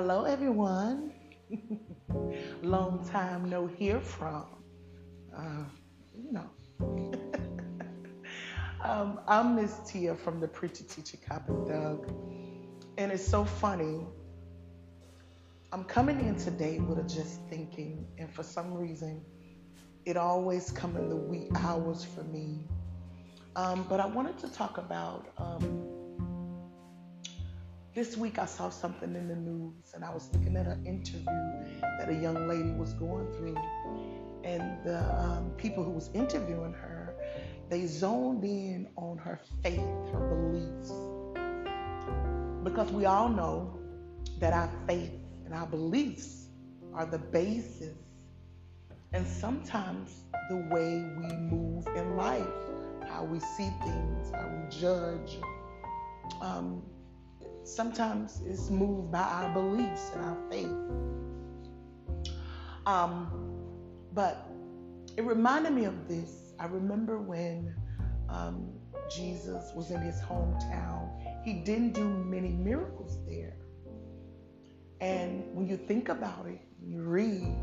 Hello, everyone. Long time no hear from. Uh, you know. um, I'm Miss Tia from the Preacher Teacher Cop and Thug. And it's so funny. I'm coming in today with a just thinking, and for some reason, it always come in the wee hours for me. Um, but I wanted to talk about um, this week I saw something in the news and I was looking at an interview that a young lady was going through. And the um, people who was interviewing her, they zoned in on her faith, her beliefs. Because we all know that our faith and our beliefs are the basis and sometimes the way we move in life, how we see things, how we judge. Um, sometimes it's moved by our beliefs and our faith. Um, but it reminded me of this. I remember when um, Jesus was in his hometown, he didn't do many miracles there. And when you think about it, you read,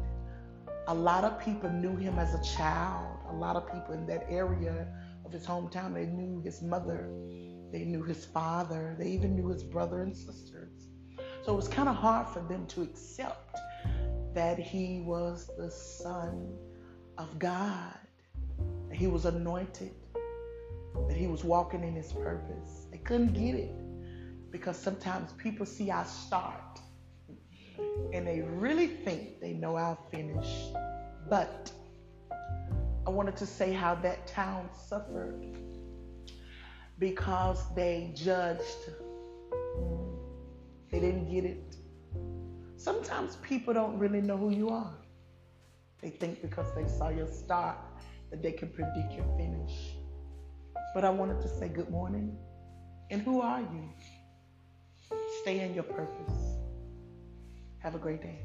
a lot of people knew him as a child. A lot of people in that area of his hometown, they knew his mother his father. They even knew his brother and sisters. So it was kind of hard for them to accept that he was the Son of God, that he was anointed, that he was walking in his purpose. They couldn't get it because sometimes people see our start and they really think they know our finish. But I wanted to say how that town suffered because they judged. They didn't get it. Sometimes people don't really know who you are. They think because they saw your start that they can predict your finish. But I wanted to say good morning. And who are you? Stay in your purpose. Have a great day.